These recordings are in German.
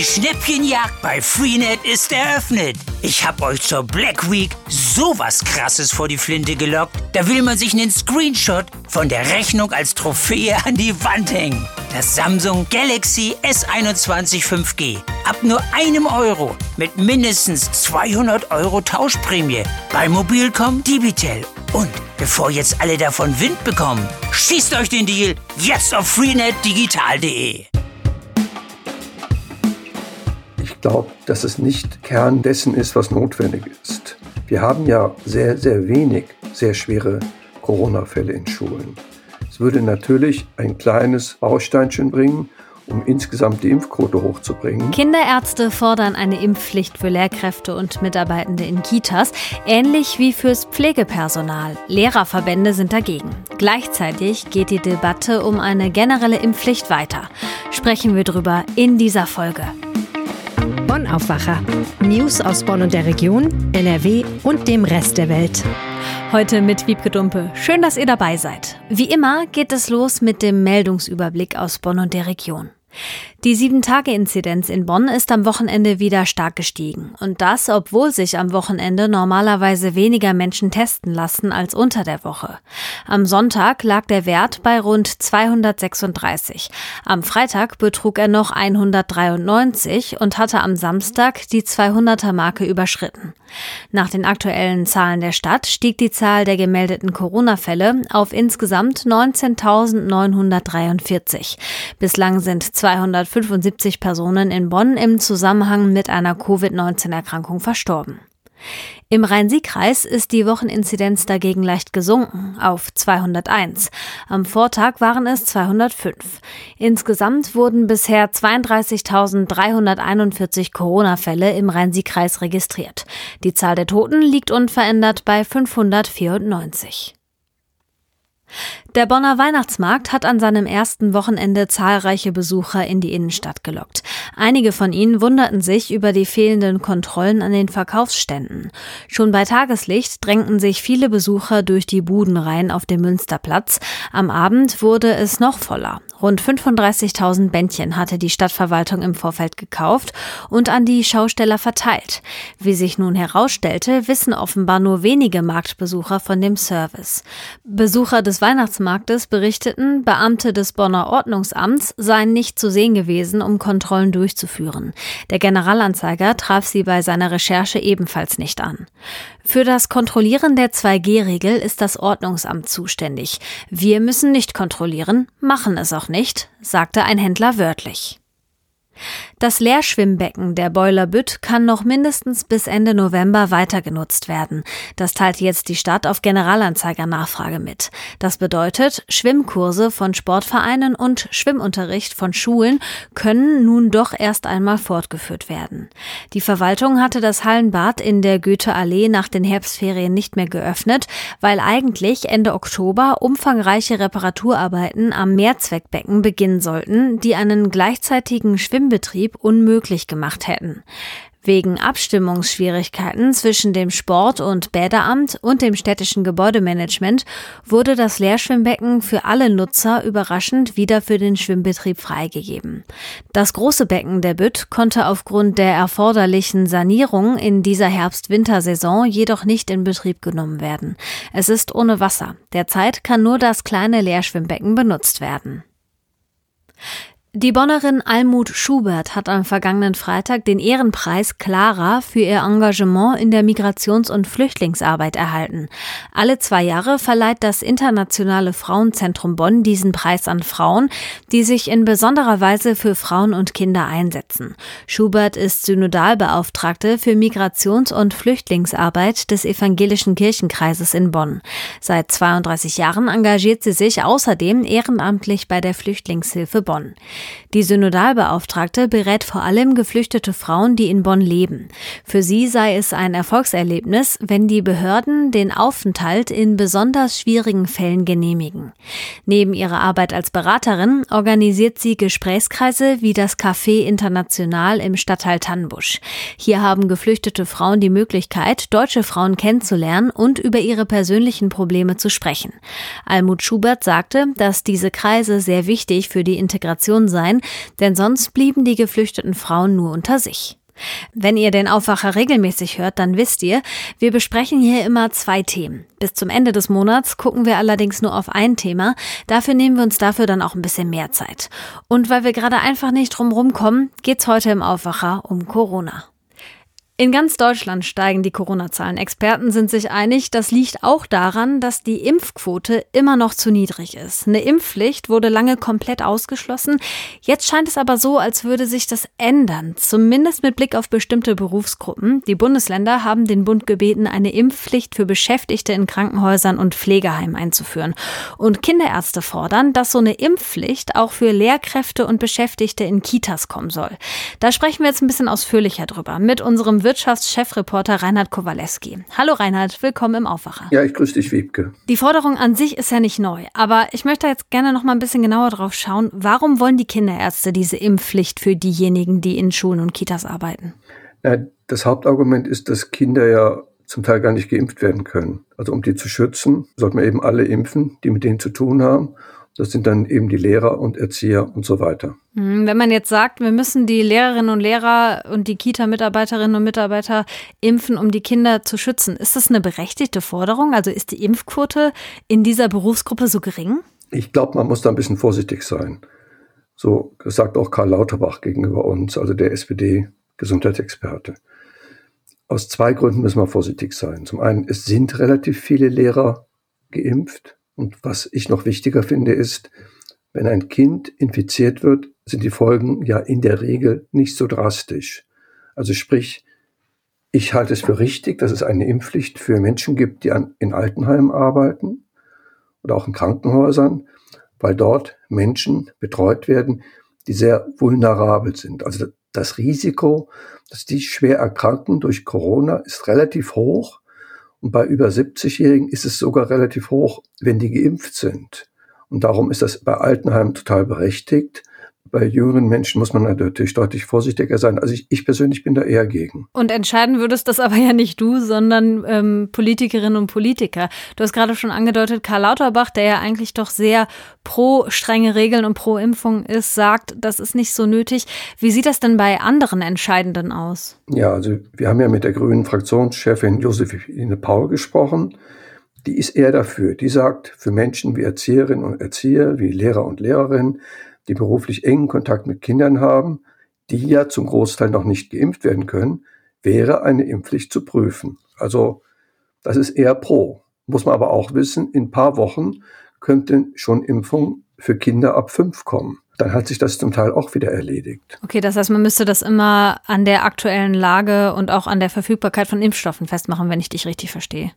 Die Schnäppchenjagd bei Freenet ist eröffnet. Ich hab euch zur Black Week sowas krasses vor die Flinte gelockt. Da will man sich einen Screenshot von der Rechnung als Trophäe an die Wand hängen. Das Samsung Galaxy S21 5G. Ab nur einem Euro mit mindestens 200 Euro Tauschprämie bei Mobilcom Digital. Und bevor jetzt alle davon Wind bekommen, schießt euch den Deal jetzt auf freenetdigital.de. glaube, dass es nicht Kern dessen ist, was notwendig ist. Wir haben ja sehr, sehr wenig sehr schwere Corona-Fälle in Schulen. Es würde natürlich ein kleines Bausteinchen bringen, um insgesamt die Impfquote hochzubringen. Kinderärzte fordern eine Impfpflicht für Lehrkräfte und Mitarbeitende in Kitas, ähnlich wie fürs Pflegepersonal. Lehrerverbände sind dagegen. Gleichzeitig geht die Debatte um eine generelle Impfpflicht weiter. Sprechen wir drüber in dieser Folge. Bonn Aufwacher. News aus Bonn und der Region, NRW und dem Rest der Welt. Heute mit Wiebke Dumpe. Schön, dass ihr dabei seid. Wie immer geht es los mit dem Meldungsüberblick aus Bonn und der Region. Die 7-Tage-Inzidenz in Bonn ist am Wochenende wieder stark gestiegen. Und das, obwohl sich am Wochenende normalerweise weniger Menschen testen lassen als unter der Woche. Am Sonntag lag der Wert bei rund 236. Am Freitag betrug er noch 193 und hatte am Samstag die 200er-Marke überschritten. Nach den aktuellen Zahlen der Stadt stieg die Zahl der gemeldeten Corona-Fälle auf insgesamt 19.943. Bislang sind 275 Personen in Bonn im Zusammenhang mit einer Covid-19-Erkrankung verstorben. Im Rhein-Sieg-Kreis ist die Wocheninzidenz dagegen leicht gesunken auf 201. Am Vortag waren es 205. Insgesamt wurden bisher 32.341 Corona-Fälle im Rhein-Sieg-Kreis registriert. Die Zahl der Toten liegt unverändert bei 594. Der Bonner Weihnachtsmarkt hat an seinem ersten Wochenende zahlreiche Besucher in die Innenstadt gelockt. Einige von ihnen wunderten sich über die fehlenden Kontrollen an den Verkaufsständen. Schon bei Tageslicht drängten sich viele Besucher durch die Budenreihen auf dem Münsterplatz. Am Abend wurde es noch voller. Rund 35.000 Bändchen hatte die Stadtverwaltung im Vorfeld gekauft und an die Schausteller verteilt. Wie sich nun herausstellte, wissen offenbar nur wenige Marktbesucher von dem Service. Besucher des Weihnachtsmarktes berichteten, Beamte des Bonner Ordnungsamts seien nicht zu sehen gewesen, um Kontrollen durchzuführen. Der Generalanzeiger traf sie bei seiner Recherche ebenfalls nicht an. Für das Kontrollieren der 2G-Regel ist das Ordnungsamt zuständig. Wir müssen nicht kontrollieren, machen es auch nicht, sagte ein Händler wörtlich. Das Leerschwimmbecken der Boiler Bütt kann noch mindestens bis Ende November weiter genutzt werden. Das teilt jetzt die Stadt auf Generalanzeiger Nachfrage mit. Das bedeutet, Schwimmkurse von Sportvereinen und Schwimmunterricht von Schulen können nun doch erst einmal fortgeführt werden. Die Verwaltung hatte das Hallenbad in der Goethe-Allee nach den Herbstferien nicht mehr geöffnet, weil eigentlich Ende Oktober umfangreiche Reparaturarbeiten am Mehrzweckbecken beginnen sollten, die einen gleichzeitigen Schwimmbetrieb Betrieb unmöglich gemacht hätten. Wegen Abstimmungsschwierigkeiten zwischen dem Sport- und Bäderamt und dem städtischen Gebäudemanagement wurde das Leerschwimmbecken für alle Nutzer überraschend wieder für den Schwimmbetrieb freigegeben. Das große Becken der Bütt konnte aufgrund der erforderlichen Sanierung in dieser Herbst-Wintersaison jedoch nicht in Betrieb genommen werden. Es ist ohne Wasser. Derzeit kann nur das kleine Leerschwimmbecken benutzt werden. Die Bonnerin Almut Schubert hat am vergangenen Freitag den Ehrenpreis Clara für ihr Engagement in der Migrations- und Flüchtlingsarbeit erhalten. Alle zwei Jahre verleiht das Internationale Frauenzentrum Bonn diesen Preis an Frauen, die sich in besonderer Weise für Frauen und Kinder einsetzen. Schubert ist Synodalbeauftragte für Migrations- und Flüchtlingsarbeit des Evangelischen Kirchenkreises in Bonn. Seit 32 Jahren engagiert sie sich außerdem ehrenamtlich bei der Flüchtlingshilfe Bonn. Die Synodalbeauftragte berät vor allem geflüchtete Frauen, die in Bonn leben. Für sie sei es ein Erfolgserlebnis, wenn die Behörden den Aufenthalt in besonders schwierigen Fällen genehmigen. Neben ihrer Arbeit als Beraterin organisiert sie Gesprächskreise wie das Café International im Stadtteil Tannbusch. Hier haben geflüchtete Frauen die Möglichkeit, deutsche Frauen kennenzulernen und über ihre persönlichen Probleme zu sprechen. Almut Schubert sagte, dass diese Kreise sehr wichtig für die Integration sein, denn sonst blieben die geflüchteten Frauen nur unter sich. Wenn ihr den Aufwacher regelmäßig hört, dann wisst ihr, wir besprechen hier immer zwei Themen. Bis zum Ende des Monats gucken wir allerdings nur auf ein Thema. Dafür nehmen wir uns dafür dann auch ein bisschen mehr Zeit. Und weil wir gerade einfach nicht drum rumkommen, geht's heute im Aufwacher um Corona. In ganz Deutschland steigen die Corona-Zahlen. Experten sind sich einig, das liegt auch daran, dass die Impfquote immer noch zu niedrig ist. Eine Impfpflicht wurde lange komplett ausgeschlossen. Jetzt scheint es aber so, als würde sich das ändern, zumindest mit Blick auf bestimmte Berufsgruppen. Die Bundesländer haben den Bund gebeten, eine Impfpflicht für Beschäftigte in Krankenhäusern und Pflegeheimen einzuführen. Und Kinderärzte fordern, dass so eine Impfpflicht auch für Lehrkräfte und Beschäftigte in Kitas kommen soll. Da sprechen wir jetzt ein bisschen ausführlicher drüber mit unserem Wirtschaftschefreporter Reinhard Kowaleski. Hallo Reinhard, willkommen im Aufwacher. Ja, ich grüße dich, Wiebke. Die Forderung an sich ist ja nicht neu, aber ich möchte jetzt gerne noch mal ein bisschen genauer drauf schauen. Warum wollen die Kinderärzte diese Impfpflicht für diejenigen, die in Schulen und Kitas arbeiten? Ja, das Hauptargument ist, dass Kinder ja zum Teil gar nicht geimpft werden können. Also um die zu schützen, sollten wir eben alle impfen, die mit denen zu tun haben. Das sind dann eben die Lehrer und Erzieher und so weiter. Hm, wenn man jetzt sagt, wir müssen die Lehrerinnen und Lehrer und die Kita-Mitarbeiterinnen und Mitarbeiter impfen, um die Kinder zu schützen, ist das eine berechtigte Forderung? Also ist die Impfquote in dieser Berufsgruppe so gering? Ich glaube, man muss da ein bisschen vorsichtig sein. So sagt auch Karl Lauterbach gegenüber uns, also der SPD-Gesundheitsexperte. Aus zwei Gründen müssen wir vorsichtig sein. Zum einen, es sind relativ viele Lehrer geimpft. Und was ich noch wichtiger finde, ist, wenn ein Kind infiziert wird, sind die Folgen ja in der Regel nicht so drastisch. Also sprich, ich halte es für richtig, dass es eine Impfpflicht für Menschen gibt, die an, in Altenheimen arbeiten oder auch in Krankenhäusern, weil dort Menschen betreut werden, die sehr vulnerabel sind. Also das Risiko, dass die schwer erkranken durch Corona, ist relativ hoch. Und bei über 70-Jährigen ist es sogar relativ hoch, wenn die geimpft sind. Und darum ist das bei Altenheimen total berechtigt. Bei jüngeren Menschen muss man natürlich deutlich vorsichtiger sein. Also ich, ich persönlich bin da eher gegen. Und entscheiden würdest das aber ja nicht du, sondern ähm, Politikerinnen und Politiker. Du hast gerade schon angedeutet, Karl Lauterbach, der ja eigentlich doch sehr pro strenge Regeln und pro Impfung ist, sagt, das ist nicht so nötig. Wie sieht das denn bei anderen Entscheidenden aus? Ja, also wir haben ja mit der grünen Fraktionschefin Josephine Paul gesprochen. Die ist eher dafür. Die sagt, für Menschen wie Erzieherinnen und Erzieher, wie Lehrer und Lehrerinnen, die beruflich engen Kontakt mit Kindern haben, die ja zum Großteil noch nicht geimpft werden können, wäre eine Impfpflicht zu prüfen. Also das ist eher pro. Muss man aber auch wissen, in ein paar Wochen könnten schon Impfungen für Kinder ab fünf kommen. Dann hat sich das zum Teil auch wieder erledigt. Okay, das heißt, man müsste das immer an der aktuellen Lage und auch an der Verfügbarkeit von Impfstoffen festmachen, wenn ich dich richtig verstehe.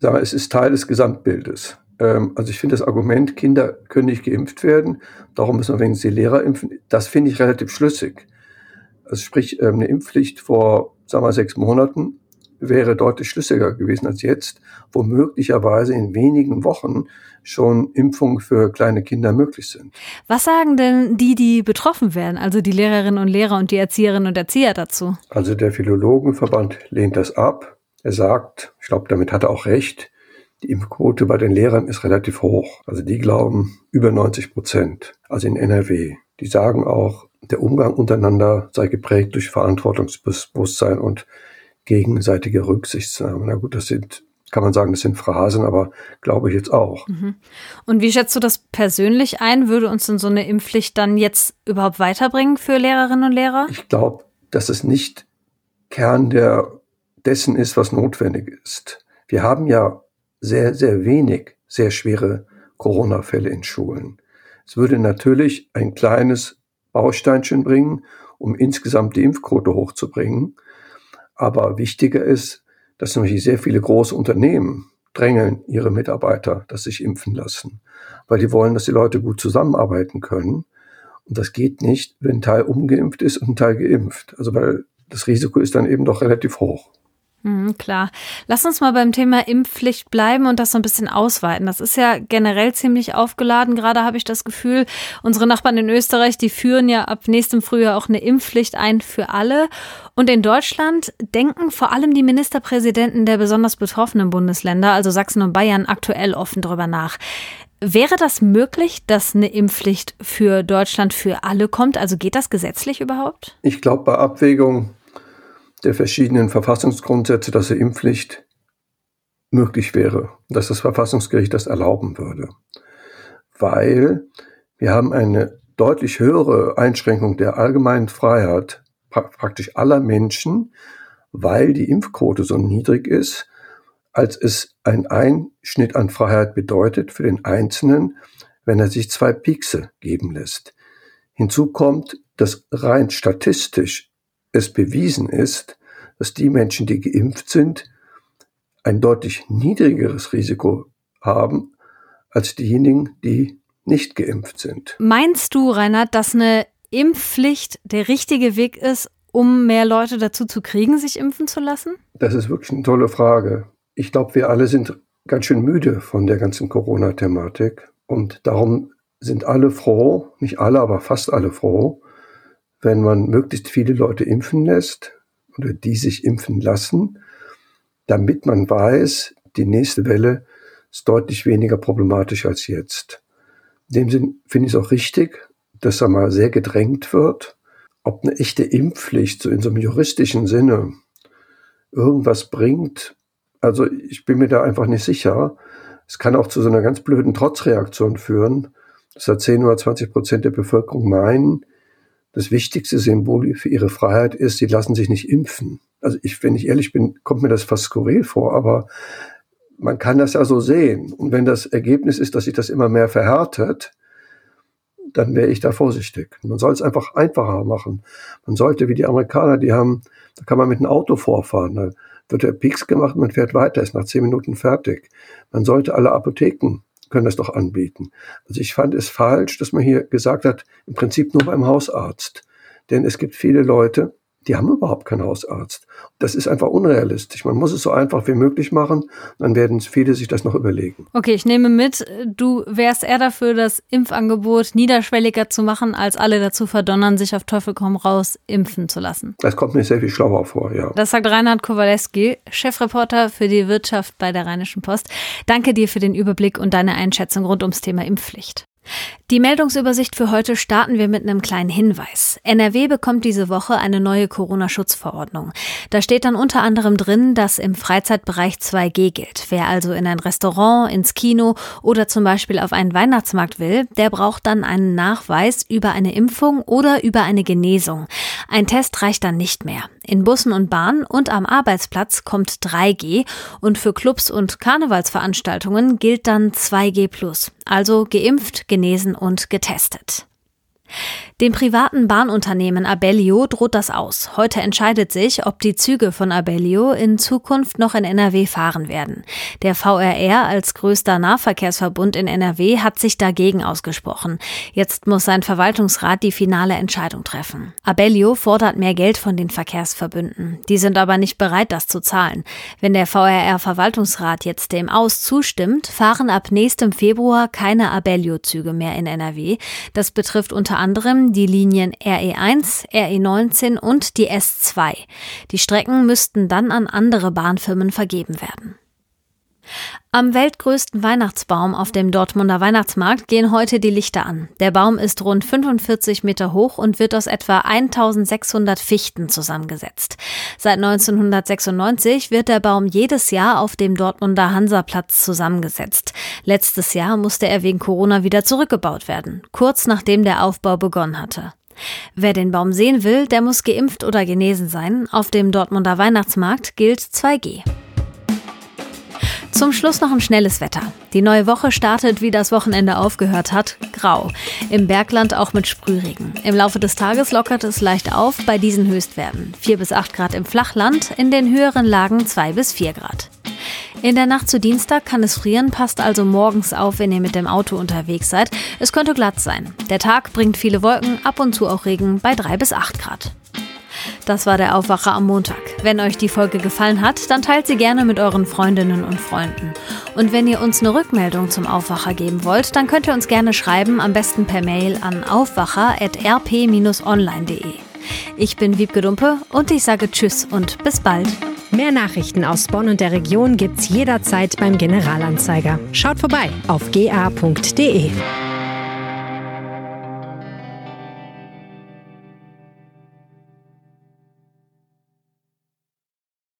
Sag mal, es ist Teil des Gesamtbildes. Ähm, also ich finde das Argument, Kinder können nicht geimpft werden, darum müssen wir wenigstens die Lehrer impfen, das finde ich relativ schlüssig. Also sprich, ähm, eine Impfpflicht vor, sagen wir, sechs Monaten wäre deutlich schlüssiger gewesen als jetzt, wo möglicherweise in wenigen Wochen schon Impfungen für kleine Kinder möglich sind. Was sagen denn die, die betroffen werden, also die Lehrerinnen und Lehrer und die Erzieherinnen und Erzieher dazu? Also der Philologenverband lehnt das ab. Er sagt, ich glaube, damit hat er auch recht, die Impfquote bei den Lehrern ist relativ hoch. Also die glauben über 90 Prozent, also in NRW. Die sagen auch, der Umgang untereinander sei geprägt durch Verantwortungsbewusstsein und gegenseitige Rücksichtnahme. Na gut, das sind, kann man sagen, das sind Phrasen, aber glaube ich jetzt auch. Mhm. Und wie schätzt du das persönlich ein? Würde uns denn so eine Impfpflicht dann jetzt überhaupt weiterbringen für Lehrerinnen und Lehrer? Ich glaube, dass es nicht Kern der, dessen ist, was notwendig ist. Wir haben ja sehr, sehr wenig sehr schwere Corona-Fälle in Schulen. Es würde natürlich ein kleines Bausteinchen bringen, um insgesamt die Impfquote hochzubringen. Aber wichtiger ist, dass nämlich sehr viele große Unternehmen drängeln ihre Mitarbeiter, dass sich impfen lassen, weil die wollen, dass die Leute gut zusammenarbeiten können. Und das geht nicht, wenn ein Teil ungeimpft ist und ein Teil geimpft. Also weil das Risiko ist dann eben doch relativ hoch. Mhm, klar. Lass uns mal beim Thema Impfpflicht bleiben und das so ein bisschen ausweiten. Das ist ja generell ziemlich aufgeladen. Gerade habe ich das Gefühl, unsere Nachbarn in Österreich, die führen ja ab nächstem Frühjahr auch eine Impfpflicht ein für alle. Und in Deutschland denken vor allem die Ministerpräsidenten der besonders betroffenen Bundesländer, also Sachsen und Bayern, aktuell offen drüber nach. Wäre das möglich, dass eine Impfpflicht für Deutschland für alle kommt? Also geht das gesetzlich überhaupt? Ich glaube, bei Abwägung der verschiedenen Verfassungsgrundsätze, dass eine Impfpflicht möglich wäre, dass das Verfassungsgericht das erlauben würde. Weil wir haben eine deutlich höhere Einschränkung der allgemeinen Freiheit praktisch aller Menschen, weil die Impfquote so niedrig ist als es ein Einschnitt an Freiheit bedeutet für den Einzelnen, wenn er sich zwei Piekse geben lässt. Hinzu kommt, dass rein statistisch es bewiesen ist, dass die Menschen, die geimpft sind, ein deutlich niedrigeres Risiko haben als diejenigen, die nicht geimpft sind. Meinst du, Reinhard, dass eine Impfpflicht der richtige Weg ist, um mehr Leute dazu zu kriegen, sich impfen zu lassen? Das ist wirklich eine tolle Frage ich glaube, wir alle sind ganz schön müde von der ganzen Corona-Thematik. Und darum sind alle froh, nicht alle, aber fast alle froh, wenn man möglichst viele Leute impfen lässt oder die sich impfen lassen, damit man weiß, die nächste Welle ist deutlich weniger problematisch als jetzt. In dem Sinn finde ich es auch richtig, dass da mal sehr gedrängt wird, ob eine echte Impfpflicht so in so einem juristischen Sinne irgendwas bringt, also ich bin mir da einfach nicht sicher. Es kann auch zu so einer ganz blöden Trotzreaktion führen, dass da 10 oder 20 Prozent der Bevölkerung meinen, das wichtigste Symbol für ihre Freiheit ist, sie lassen sich nicht impfen. Also ich, wenn ich ehrlich bin, kommt mir das fast skurril vor, aber man kann das ja so sehen. Und wenn das Ergebnis ist, dass sich das immer mehr verhärtet, dann wäre ich da vorsichtig. Man soll es einfach einfacher machen. Man sollte, wie die Amerikaner, die haben, da kann man mit einem Auto vorfahren wird der Peaks gemacht, man fährt weiter, ist nach zehn Minuten fertig. Man sollte alle Apotheken können das doch anbieten. Also ich fand es falsch, dass man hier gesagt hat, im Prinzip nur beim Hausarzt. Denn es gibt viele Leute, die haben überhaupt keinen Hausarzt. Das ist einfach unrealistisch. Man muss es so einfach wie möglich machen, dann werden viele sich das noch überlegen. Okay, ich nehme mit, du wärst eher dafür, das Impfangebot niederschwelliger zu machen, als alle dazu verdonnern, sich auf Teufel komm raus impfen zu lassen. Das kommt mir sehr viel schlauer vor, ja. Das sagt Reinhard Kowaleski, Chefreporter für die Wirtschaft bei der Rheinischen Post. Danke dir für den Überblick und deine Einschätzung rund ums Thema Impfpflicht. Die Meldungsübersicht für heute starten wir mit einem kleinen Hinweis. NRW bekommt diese Woche eine neue Corona-Schutzverordnung. Da steht dann unter anderem drin, dass im Freizeitbereich 2G gilt. Wer also in ein Restaurant, ins Kino oder zum Beispiel auf einen Weihnachtsmarkt will, der braucht dann einen Nachweis über eine Impfung oder über eine Genesung. Ein Test reicht dann nicht mehr. In Bussen und Bahnen und am Arbeitsplatz kommt 3G und für Clubs und Karnevalsveranstaltungen gilt dann 2G+, also geimpft, genesen und getestet. Dem privaten Bahnunternehmen Abellio droht das aus. Heute entscheidet sich, ob die Züge von Abellio in Zukunft noch in NRW fahren werden. Der VRR als größter Nahverkehrsverbund in NRW hat sich dagegen ausgesprochen. Jetzt muss sein Verwaltungsrat die finale Entscheidung treffen. Abellio fordert mehr Geld von den Verkehrsverbünden. Die sind aber nicht bereit, das zu zahlen. Wenn der VRR-Verwaltungsrat jetzt dem Aus zustimmt, fahren ab nächstem Februar keine Abellio-Züge mehr in NRW. Das betrifft unter anderem die Linien RE1, RE19 und die S2. Die Strecken müssten dann an andere Bahnfirmen vergeben werden. Am weltgrößten Weihnachtsbaum auf dem Dortmunder Weihnachtsmarkt gehen heute die Lichter an. Der Baum ist rund 45 Meter hoch und wird aus etwa 1600 Fichten zusammengesetzt. Seit 1996 wird der Baum jedes Jahr auf dem Dortmunder Hansaplatz zusammengesetzt. Letztes Jahr musste er wegen Corona wieder zurückgebaut werden, kurz nachdem der Aufbau begonnen hatte. Wer den Baum sehen will, der muss geimpft oder genesen sein. Auf dem Dortmunder Weihnachtsmarkt gilt 2G. Zum Schluss noch ein schnelles Wetter. Die neue Woche startet, wie das Wochenende aufgehört hat, grau. Im Bergland auch mit Sprühregen. Im Laufe des Tages lockert es leicht auf bei diesen Höchstwerten. 4 bis 8 Grad im Flachland, in den höheren Lagen 2 bis 4 Grad. In der Nacht zu Dienstag kann es frieren, passt also morgens auf, wenn ihr mit dem Auto unterwegs seid. Es könnte glatt sein. Der Tag bringt viele Wolken, ab und zu auch Regen bei 3 bis 8 Grad. Das war der Aufwacher am Montag. Wenn euch die Folge gefallen hat, dann teilt sie gerne mit euren Freundinnen und Freunden. Und wenn ihr uns eine Rückmeldung zum Aufwacher geben wollt, dann könnt ihr uns gerne schreiben, am besten per Mail an aufwacher.rp-online.de. Ich bin Wiebke Dumpe und ich sage Tschüss und bis bald. Mehr Nachrichten aus Bonn und der Region gibt's jederzeit beim Generalanzeiger. Schaut vorbei auf ga.de.